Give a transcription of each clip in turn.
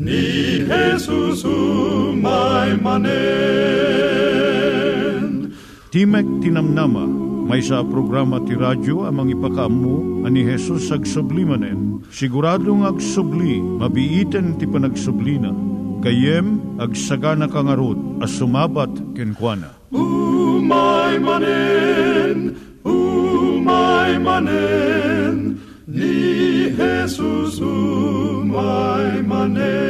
ni Jesus umay manen. Timek Tinamnama, may sa programa ti radyo amang ipakaammo ani Hesus ag sublimanen. Siguradong ag subli, mabiiten ti panagsublina. Kayem ag sagana kangarot as sumabat kenkwana. Umay manen, umay manen, ni Jesus umay manen.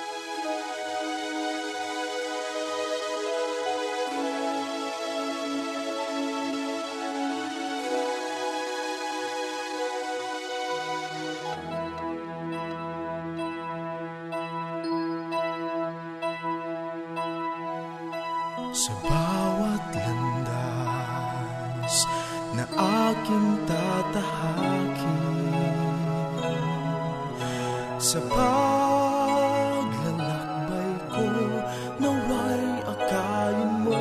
Sa paglalakbay ko naway akayin mo.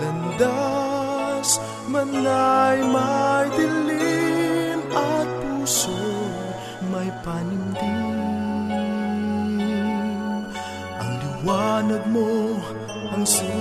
Landas man ay may dilim at puso may panimdim Ang liwanag mo ang susundan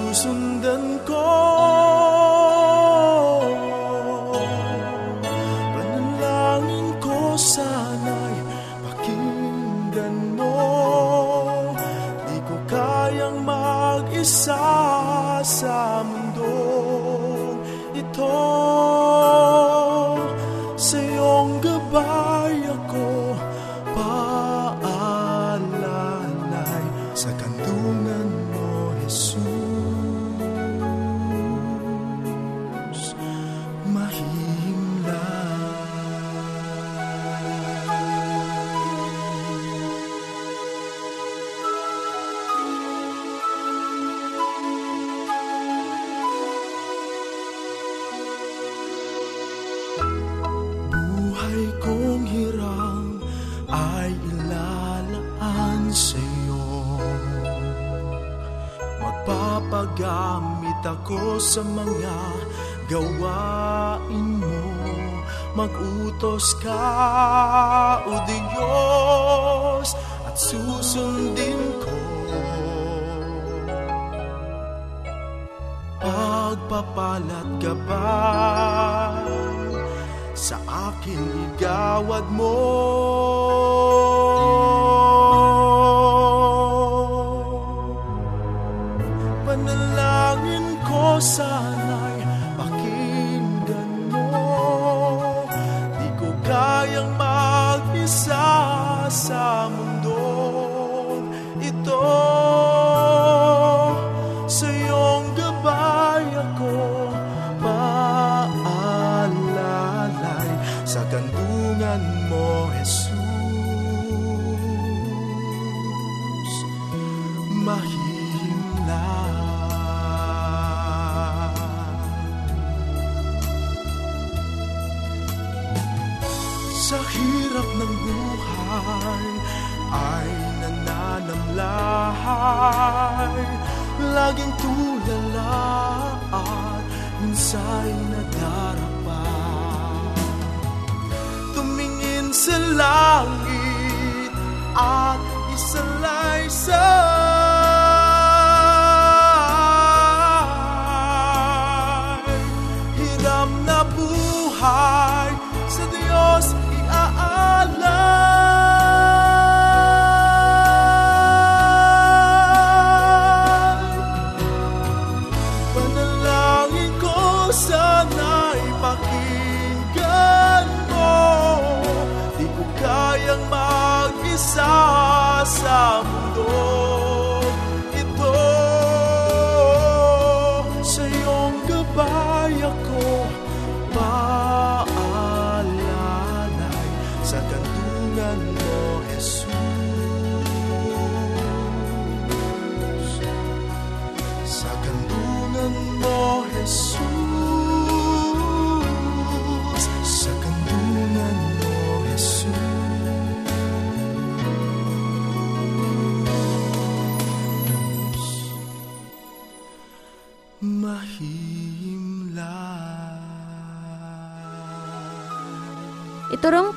sa mga gawain mo. Magutos ka, O Diyos, at susundin ko. Pagpapalat ka ba sa akin igawad mo? Panalangin ko sa langit at isalaysay.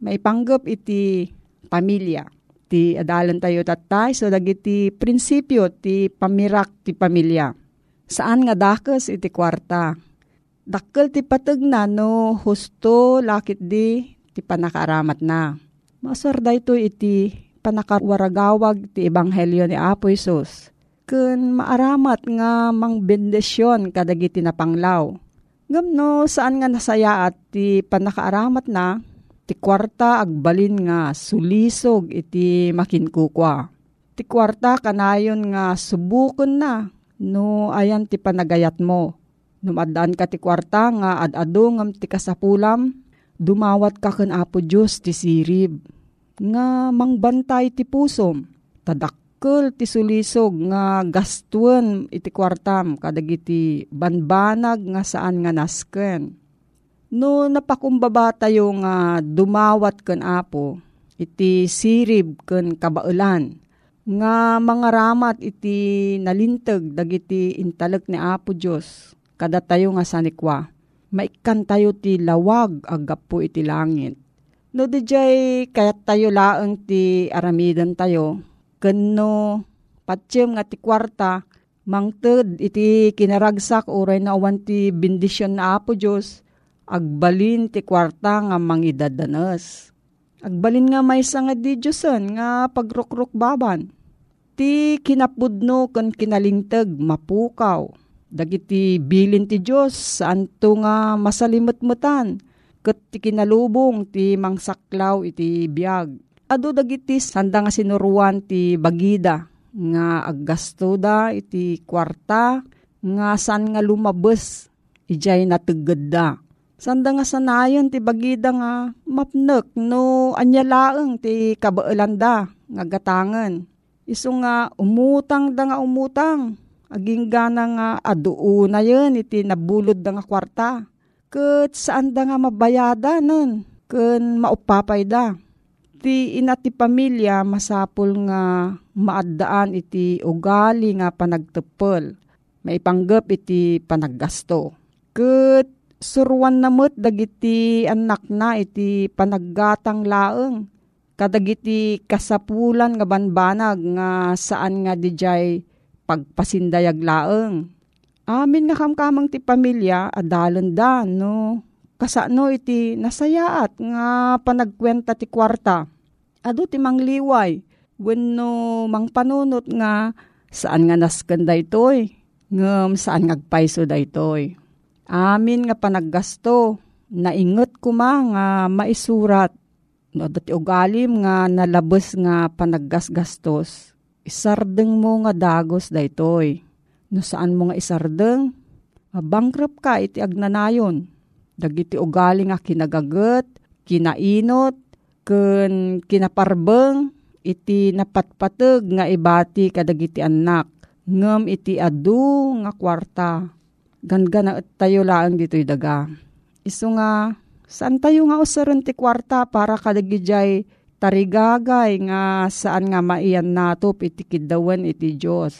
maipanggap iti pamilya. Ti adalan tayo tatay, so dagiti prinsipyo ti pamirak ti pamilya. Saan nga dakes iti kwarta? Dakkel ti pateg na no husto lakit di ti panakaramat na. Masar dayto iti panakawaragawag ti ebanghelyo ni Apo Isus. Kun maaramat nga mang bendesyon kadagiti na panglaw. Gamno saan nga nasaya at ti panakaaramat na ti kwarta agbalin nga sulisog iti makinkukwa. Ti kwarta kanayon nga subukon na no ayan ti panagayat mo. Numadaan ka ti kwarta nga ad-ado ngam ti kasapulam, dumawat ka ken Apo Diyos ti sirib. Nga mangbantay ti pusom, tadakkel ti sulisog nga gastuan iti kwartam kadagiti banbanag nga saan nga nasken. No napakumbaba tayo nga dumawat ken Apo, iti sirib ken kabaulan, nga mga ramat iti nalintag dagiti intalek ni Apo Diyos kada tayo nga sanikwa maikan tayo ti lawag agapo iti langit. No dijay kayat tayo laeng ti aramidan tayo kenno patsem nga ti kwarta mangted iti kinaragsak uray na awan ti bendisyon na Apo Diyos agbalin ti kwarta nga mangidadanes agbalin nga may nga di Diyosen nga pagrukruk baban ti kinapudno ken kinalingteg mapukaw. Dagiti bilin ti Diyos saan to nga masalimutmutan ket ti kinalubong ti mangsaklaw iti biag. Ado dagiti sanda nga sinuruan ti bagida nga aggasto da iti kwarta nga san nga lumabes ijay nategged da. Sanda nga sanayon ti bagida nga mapnek no anyalaeng ti kabaelanda nga gatangen Isu nga umutang da nga umutang. Aging gana nga aduo na yun iti nabulod da nga kwarta. Kat saan da nga mabayada nun. Kun maupapay da. Ti ina ti pamilya masapul nga maaddaan iti ugali nga panagtepel. Maipanggap iti panaggasto. Kat suruan namot dagiti anak na iti panaggatang laeng kadagiti kasapulan nga banbanag nga saan nga dijay pagpasindayag laeng. Amin nga kamkamang ti pamilya adalan da no kasano iti nasayaat nga panagkwenta ti kwarta. Ado ti mangliway wenno mangpanunot nga saan nga nasken daytoy ngem saan ngagpayso daytoy. Amin nga panaggasto nainget kuma nga maisurat no dati ugalim nga nalabas nga panaggasgastos isardeng mo nga dagos daytoy No saan mo nga isardeng, bankrupt ka iti agnanayon. Dagiti ugali nga kinagagat, kinainot, ken kinaparbeng, iti napatpateg nga ibati kadagiti anak. Ngem iti adu nga kwarta. Gangana at tayo laang dito'y daga. Iso nga, saan tayo nga usaran ti kwarta para kadagijay tarigagay nga saan nga maiyan natop iti kidawan iti Diyos.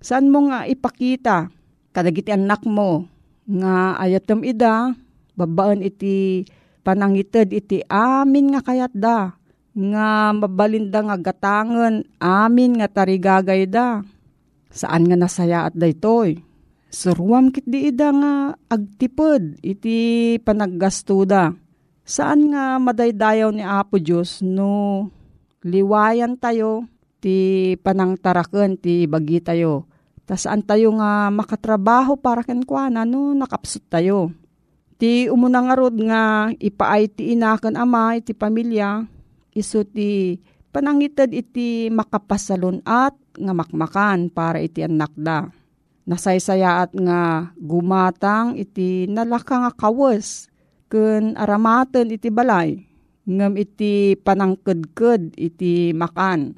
Saan mo nga ipakita kadagiti anak mo nga ayatom ida, babaan iti panangited iti amin nga kayat da, nga mabalinda nga gatangan, amin nga tarigagay da. Saan nga nasaya at daytoy? Surwam kit di ida nga agtipod iti panaggastuda. Saan nga madaydayaw ni Apo Diyos no liwayan tayo ti panangtaraken ti bagi tayo. Ta saan tayo nga makatrabaho para kenkwana no nakapsot tayo. Ti umunang arod nga ipaay ti inakan ama iti pamilya iso ti panangited iti makapasalon at nga makmakan para iti anak da. Nasaysayaat nga gumatang iti nalaka nga kawas ken aramaten iti balay ngem iti panangkedked iti makan.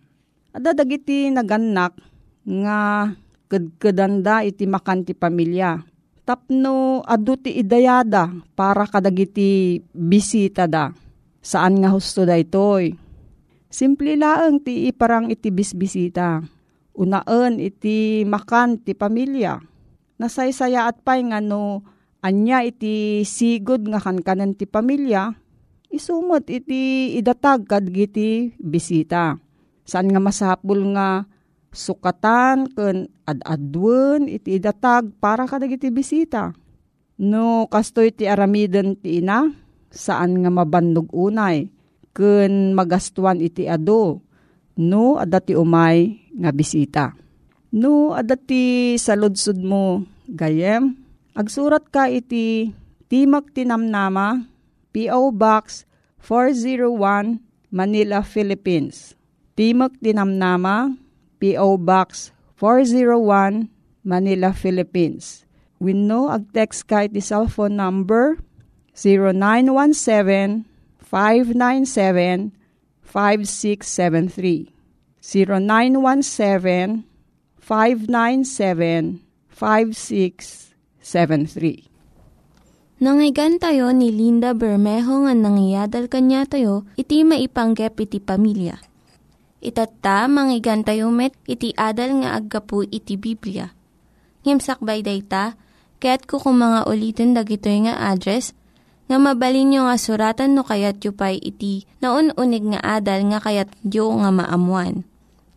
Ada dagiti naganak nga kedkedanda iti makan ti pamilya. Tapno adu ti idayada para kadagiti bisita da. Saan nga husto da itoy? Simple laeng ti iparang iti bisbisita. Unaan iti makan ti pamilya. Nasaysaya at pay nga no anya iti sigod nga kankanan ti pamilya, isumot iti idatag kadgiti bisita. Saan nga masapul nga sukatan ken ad-adwen iti idatag para kadagiti bisita. No kastoy ti aramiden ti ina, saan nga mabandog unay, ken magastuan iti ado, no adati umay nga bisita. No adati saludsud mo gayem, Agsurat ka iti Timok Tinamnama, P.O. Box 401, Manila, Philippines. Timok Tinamnama, P.O. Box 401, Manila, Philippines. We know ag-text ka iti cellphone number 0917-597-5673. 0917-597-5673. 0917 Nangyigan tayo ni Linda Bermejo nga nangyadal kanya tayo, iti maipanggep iti pamilya. Itatta, manggigan met, iti adal nga aggapu iti Biblia. Ngimsakbay day ta, kaya't kukumanga ulitin dagito nga address, nga mabalin nga suratan no kayat yu pa'y iti na unig nga adal nga kayat yu nga maamuan.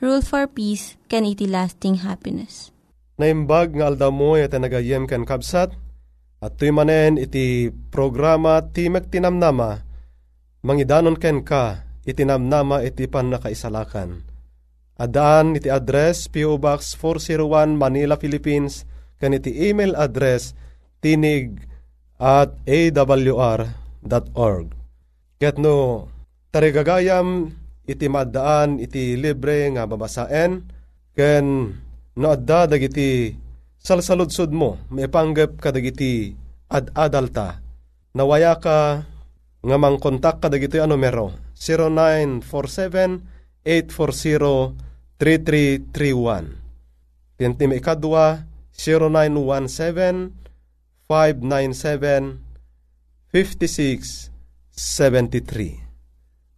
Rule for Peace, can iti lasting happiness naimbag nga aldaw mo iti nagayem ken kabsat, at tuy manen iti programa Timek Tinamnama, mangidanon ken ka, itinamnama iti pan nakaisalakan. Adaan iti address P.O. Box 401 Manila, Philippines, ken iti email address tinig at awr.org. Ket no, tarigagayam iti maddaan iti libre nga babasaen, ken no adda dagiti salsaludsod mo, maipanggap ka dagiti ad-adalta. Nawaya ka nga mangkontak ka dagiti ano numero 0947-840-3331. Tinti may ikadwa 0917-597-5673.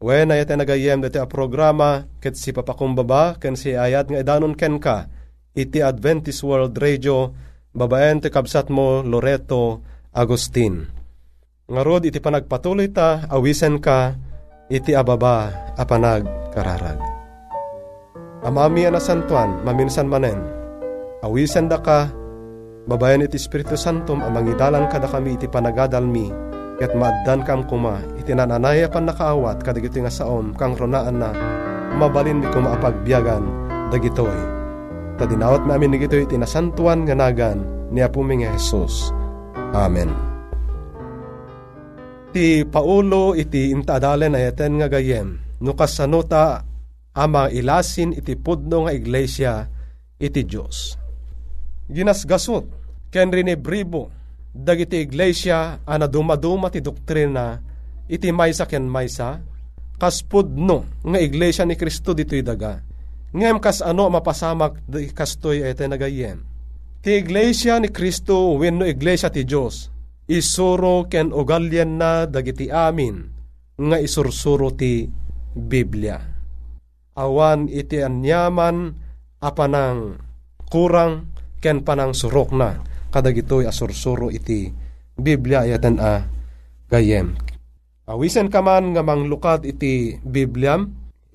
When ayat nagayem dati a programa ket si papakumbaba ken si ayat nga idanon ken ka iti Adventist World Radio, babaen ti kabsat mo Loreto Agustin. Ngarod iti panagpatuloy ta, awisen ka, iti ababa apanag kararag. Amami na santuan, maminsan manen, Awisan da ka, babayan iti Espiritu Santo, amangidalan kada kami iti panagadalmi, ket maaddan kam kuma, iti nananaya pan nakaawat, kadagito nga saom, kang ronaan na, mabalin mi kumaapagbiyagan, dagitoy. Tadinawat mi amin nagitoy iti nasantuan nga nagan, ni Apuming Jesus. Amen. Ti Paulo iti intadalen ayaten nga gayem, no kasanuta ama ilasin iti pudno nga iglesia iti Diyos ginasgasot ken rinibribo dagiti iglesia ana dumaduma ti doktrina iti maysa ken maysa kaspudno nga iglesia ni Kristo ditoy daga. Ngem kas ano mapasamak di kastoy ete nagayem ti iglesia ni Kristo wenno iglesia ti Dios isuro ken ugalyen na dagiti amin nga isursuro ti Biblia. Awan iti anyaman apanang kurang ken panang surok na kadagitoy asursuro iti Biblia ayatan a gayem. Awisen kaman nga manglukad iti Biblia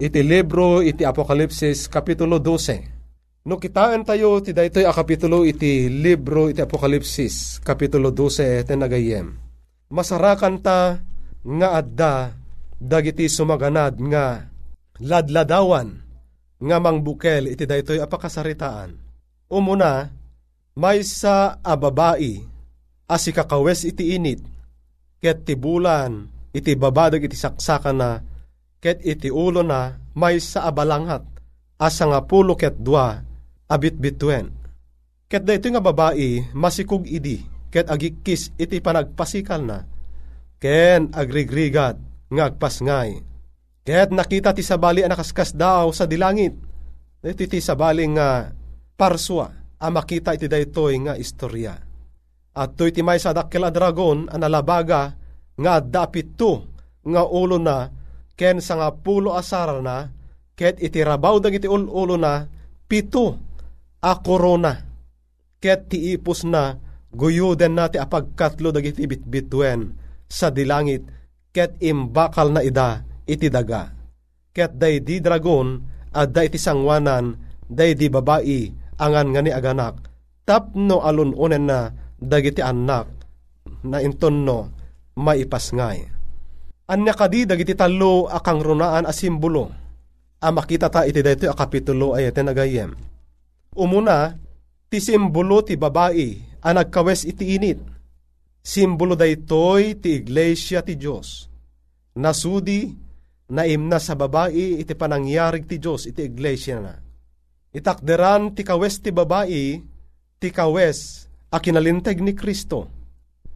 iti libro iti Apokalipsis kapitulo 12. No kitaan tayo ti daytoy a kapitulo iti libro iti Apokalipsis kapitulo 12 iti nagayem. Masarakan ta nga adda dagiti sumaganad nga ladladawan nga mangbukel iti daytoy apakasaritaan. Umuna, may sa ababai, asi kakawes iti init, ket tibulan, iti babadag iti saksakan na, ket iti ulo na, may sa abalanghat, asa nga pulo ket dua, abit bituen. Ket da ito nga babae, masikug idi, ket agikis iti panagpasikal na, ken agrigrigat, nga agpasngay. Ket nakita ti sabali anakaskas daw sa dilangit, iti ti sabali nga parswa, a makita iti daytoy nga istorya. At to'y ti may sa dakkel a dragon ang nalabaga nga dapit to nga ulo na ken sa nga pulo asara na ket iti rabaw dag iti ulo na pito a korona. Ket ti ipos na guyuden na ti apagkatlo dagiti bitbitwen. Sa dilangit ket imbakal na ida iti daga. Ket day di dragon at day ti sangwanan day di babae angan nga ni aganak, tapno alununen na dagiti anak na intonno maipasngay. Anya kadi dagiti talo akang runaan a simbolo, a makita ta iti dayto a kapitulo ay iti nagayem. Umuna, ti simbolo ti babae a nagkawes iti init. Simbolo daytoy ti iglesia ti Dios. Nasudi na imna sa babae iti panangyarig ti Dios iti iglesia na Itakderan ti kawes babae, ti kawes a kinalinteg ni Kristo.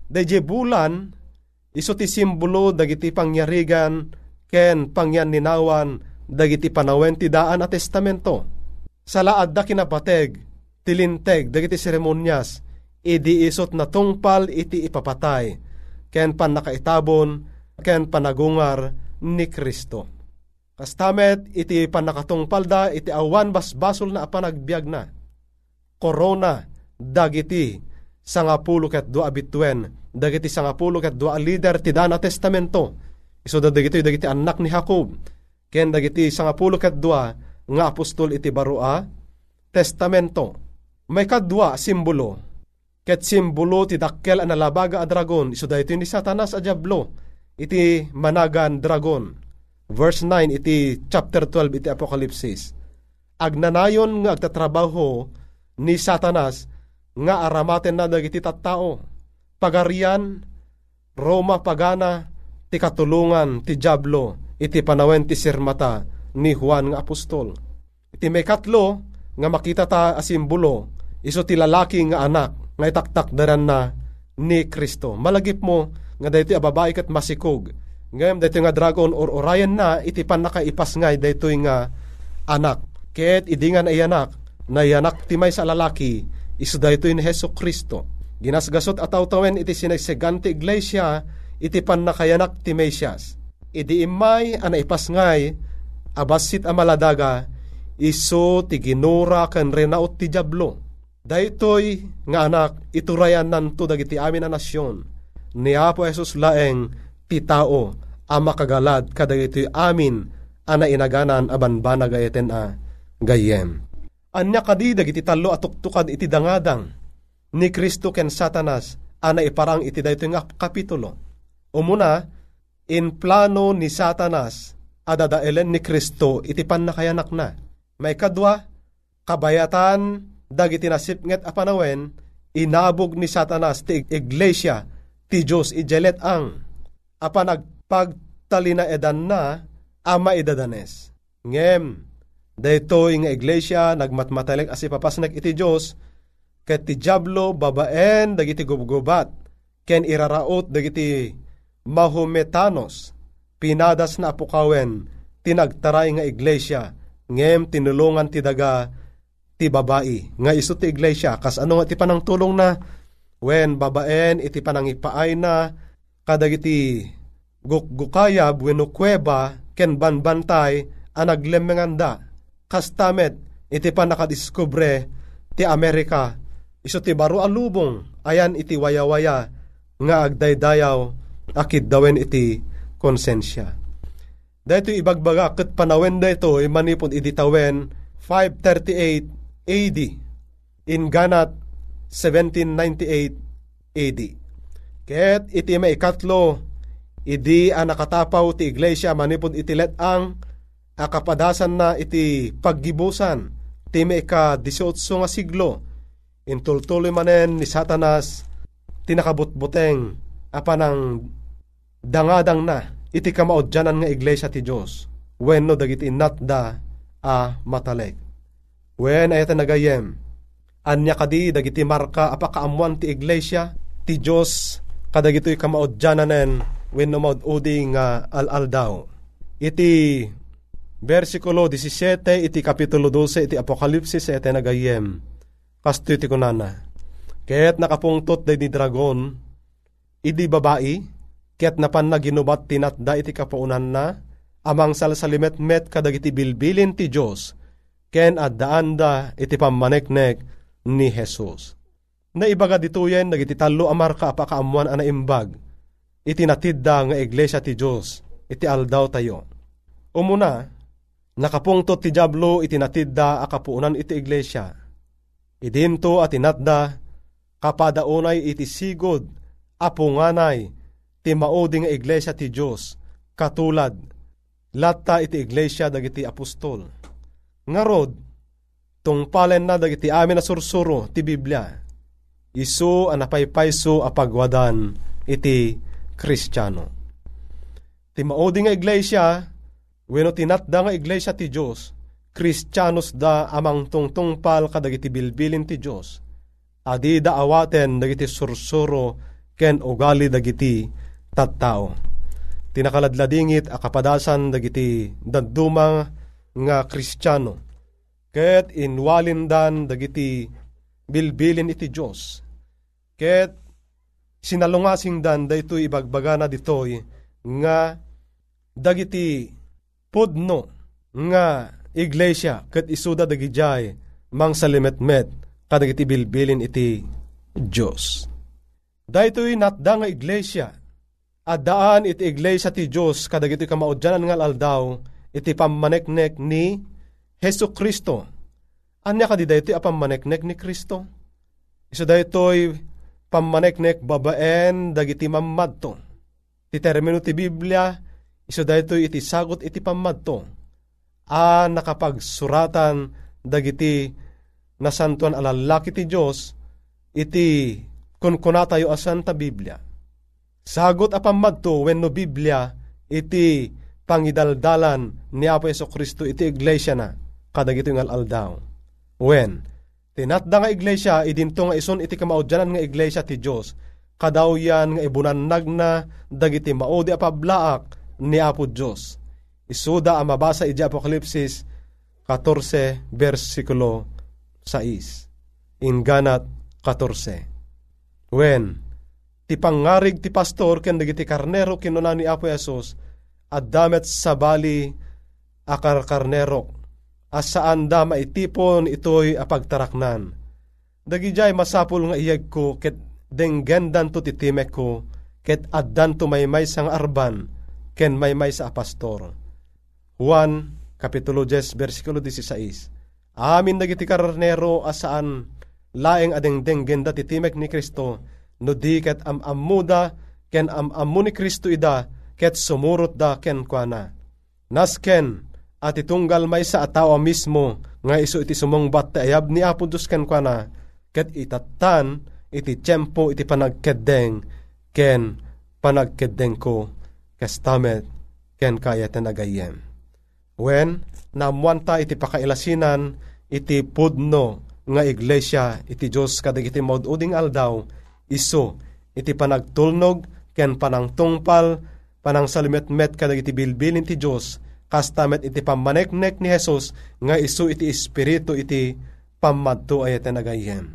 Dayje bulan, iso ti simbolo dagiti pangyarigan ken pangyan ninawan dagiti panawen ti daan a testamento. Sa laad da kinapateg, tilinteg dagiti seremonyas, idi isot na tungpal iti ipapatay, ken pan nakaitabon, ken panagungar ni Kristo. Kastamet iti panakatong palda iti awan basbasol na apanagbiag na. Corona dagiti sangapulo ket dua abituen dagiti sangapulo ket dua leader ti dana testamento. Iso da dagiti dagiti anak ni Jacob. Ken dagiti sangapulo ket dua nga apostol iti barua testamento. May kadwa simbolo. Ket simbolo ti dakkel analabaga a dragon iso da iti ni Satanas a diablo iti managan dragon verse 9 iti chapter 12 iti Apokalipsis. Agnanayon nga agtatrabaho ni Satanas nga aramaten na dagiti tattao. Pagarian, Roma pagana, ti katulungan ti Diablo, iti panawen ti sirmata ni Juan nga apostol. Iti may katlo nga makita ta asimbolo, iso ti lalaki nga anak nga itaktak daran na ni Kristo. Malagip mo nga dayto ababae kat masikog Ngayam dito nga dragon or Orion na iti pan nakaipas ngay dito nga anak. Ket idingan ay anak na yanak timay sa lalaki iso dito ni Heso Kristo. Ginasgasot ataw tawen iti sinagseganti iglesia iti pan nakayanak ti Mesias. Idi imay ana ipas ngay abasit amaladaga iso ti ginura kan renaot ti Diablo. Daytoy nga anak iturayan nanto dagiti amin na nasyon. Ni Apo Jesus laeng ti tao a makagalad kadagiti amin ana inaganan aban banag ayeten a gayem. Anya kadidag iti talo at tuktukad iti dangadang ni Kristo ken Satanas ana iparang iti dayto nga kapitulo. Umuna, in plano ni Satanas adadaelen ni Kristo iti panakayanak na. May kadwa, kabayatan dagiti nasipnget a panawen inabog ni Satanas ti iglesia ti Diyos ijelet ang apa nagpagtalina edan na ama idadanes. Ngem, dayto nga iglesia nagmatmataleg as ipapasnek iti Diyos ket ti Diablo babaen dagiti gubgubat ken iraraot dagiti mahumetanos pinadas na apukawen tinagtaray nga iglesia ngem tinulungan ti daga ti babae nga iso ti iglesia kas ano nga ti panang tulong na when babaen iti panang ipaay na kadagiti gukgukaya bueno kuweba ken banbantay a naglemenganda kas tamet iti panakadiskubre ti Amerika iso ti baro alubong ayan iti wayawaya nga agdaydayaw akid dawen iti konsensya. Dahito ibagbaga kat panawen da ito manipon iditawen 538 AD in Ganat 1798 AD. Ket iti may ikatlo, idi ang nakatapaw ti iglesia manipod itilet ang akapadasan na iti paggibusan. Ti may ka 18 nga siglo. Intultuloy manen ni Satanas tinakabutbuteng apanang dangadang na iti kamaudyanan nga iglesia ti Diyos. Wenno dagiti natda a mataleg. Wen ayata nagayem, anya kadi dagiti marka apakaamuan ti iglesia ti Dios kadagitoy kamaudjananen wenno maududi nga al-aldaw. Iti versikulo 17 iti kapitulo 12 iti Apokalipsis ete nagayem. Kasto iti kunana. Ket nakapungtot day ni dragon, idi babae, ket napan na ginubat tinatda iti kapaunan na, amang salsalimet-met kadagiti bilbilin ti Diyos, ken addaanda iti pamaneknek ni Jesus. Naibaga dituyen nagiti talo amarka apakaamuan ana imbag, iti nga iglesia ti Diyos, iti aldaw tayo. Umuna, nakapungtot ti Diablo iti natidda akapuunan iti iglesia. Idinto at inatda, kapadaunay iti sigod, apunganay, ti maudi nga iglesia ti Diyos, katulad, latta iti iglesia dagiti apostol. Ngarod, tungpalen na dagiti amin na sursuro ti Biblia, isu anapaypayso apagwadan iti kristyano. Ti maudi nga iglesia, wenno tinatda nga iglesia ti Diyos, kristyanos da amang tungtungpal kadagiti bilbilin ti Diyos. Adi da awaten dagiti sursuro ken ugali dagiti tattao. Tinakaladladingit a kapadasan dagiti daduma nga kristyano. Ket inwalindan dagiti bilbilin iti Diyos. Ket sinalungasing dan daytoy ibagbaga na ditoy nga dagiti pudno nga iglesia ket isuda dagijay mang salimetmet kadagiti bilbilin iti Dios. Daytoy natda nga iglesia at daan iti iglesia ti Dios kadagiti kamaudyanan nga aldaw iti pamaneknek ni Heso Kristo. Anya ka di daytoy apamaneknek ni Kristo? Isa daytoy pamaneknek babaen dagiti mamadto. Ti termino ti Biblia, isa daytoy iti sagot iti pamadto a nakapagsuratan dagiti nasantuan alalaki ti Diyos iti kunkuna tayo asan ta Biblia. Sagot apam madto wenno Biblia iti pangidaldalan ni Apo Kristo iti iglesia na kadagito nga aldaw. When tinatda nga iglesia idinto nga ison iti kamaudyanan nga iglesia ti Diyos kadaw yan nga ibunannag na dagiti maudi apablaak ni Apo Diyos Isuda ang mabasa iti Apokalipsis 14 versikulo 6. Inganat 14. When, ti pangarig ti pastor ken dagiti karnero kinuna ni Apo Yesus at damet sa bali akar karnero as saan da maitipon itoy apagtaraknan. Dagijay masapul nga iyag ko ket denggendan to titimek ko ket addan to maymay sang arban ken maymay sa apastor Juan Kapitulo 10, versikulo 16. Amin dagiti karnero asaan laeng adengdeng genda ti timek ni Kristo no di ket am amuda ken am amu ni Kristo ida ket sumurot da ken kuana. Nasken at itunggal may sa atawa mismo nga iso iti sumongbat ti ayab ni Apo Diyos ken kuana ket itatan iti tiyempo iti panagkeddeng ken panagkeddeng ko kastamet ken kaya tenagayem. When namuanta iti pakailasinan iti pudno nga iglesia iti Diyos kadag iti maududing aldaw iso iti panagtulnog ken panangtungpal panang salimetmet kadag iti bilbilin ti Diyos kastamet iti pamaneknek ni Jesus nga iso iti espiritu iti pamadto ay nagayem.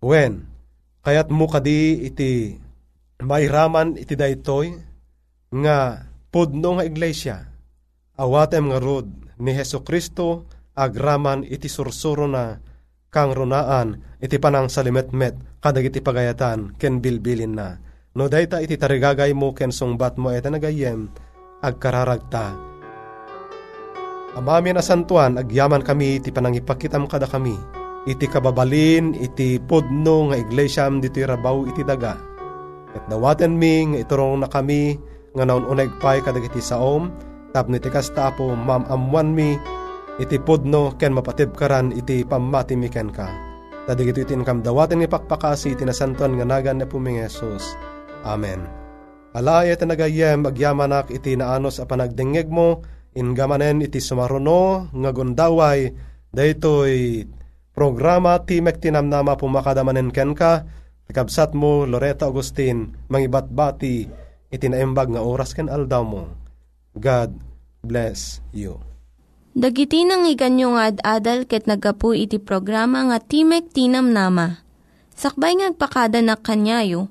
When kayat mo kadi iti mairaman iti daytoy nga pudno nga iglesia awatem nga rod ni Heso Kristo agraman iti sursuro na kang runaan iti panang salimetmet kadag iti pagayatan ken bilbilin na. No dayta iti tarigagay mo ken sungbat mo iti nagayem agkararagta. Amami na santuan agyaman kami iti panangipakitam kada kami iti kababalin iti podno nga iglesyam dito rabaw iti daga. At dawaten mi nga iturong na kami nga naun uneg pay kadag iti saom tapno iti kastapo mamamwan mi iti pudno ken mapatib karan iti pamati mi ken ka. Tadig ito itin kam dawaten ni pakpakasi iti nasantuan nga nagan na puming Jesus. Amen. Alaya iti nagayem agyamanak iti naanos a panagdengeg mo ingamanen iti sumaruno nga gundaway daytoy programa Timek Tinamnama pumakadamanen ken ka kabsat mo Loretta Agustin mangibatbati iti naimbag nga oras ken aldaw mo. God bless you. Dagiti nang iganyo nga ad-adal ket nagapu iti programa nga Timek Tinam Nama. Sakbay ngagpakada na kanyayo,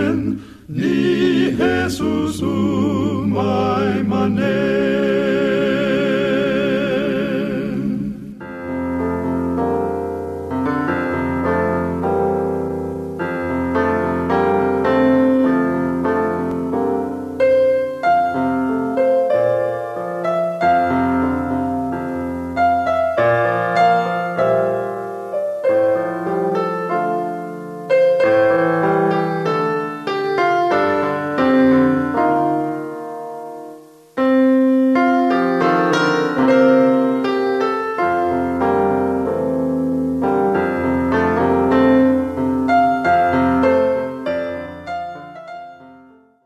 ni Jesús umay manen.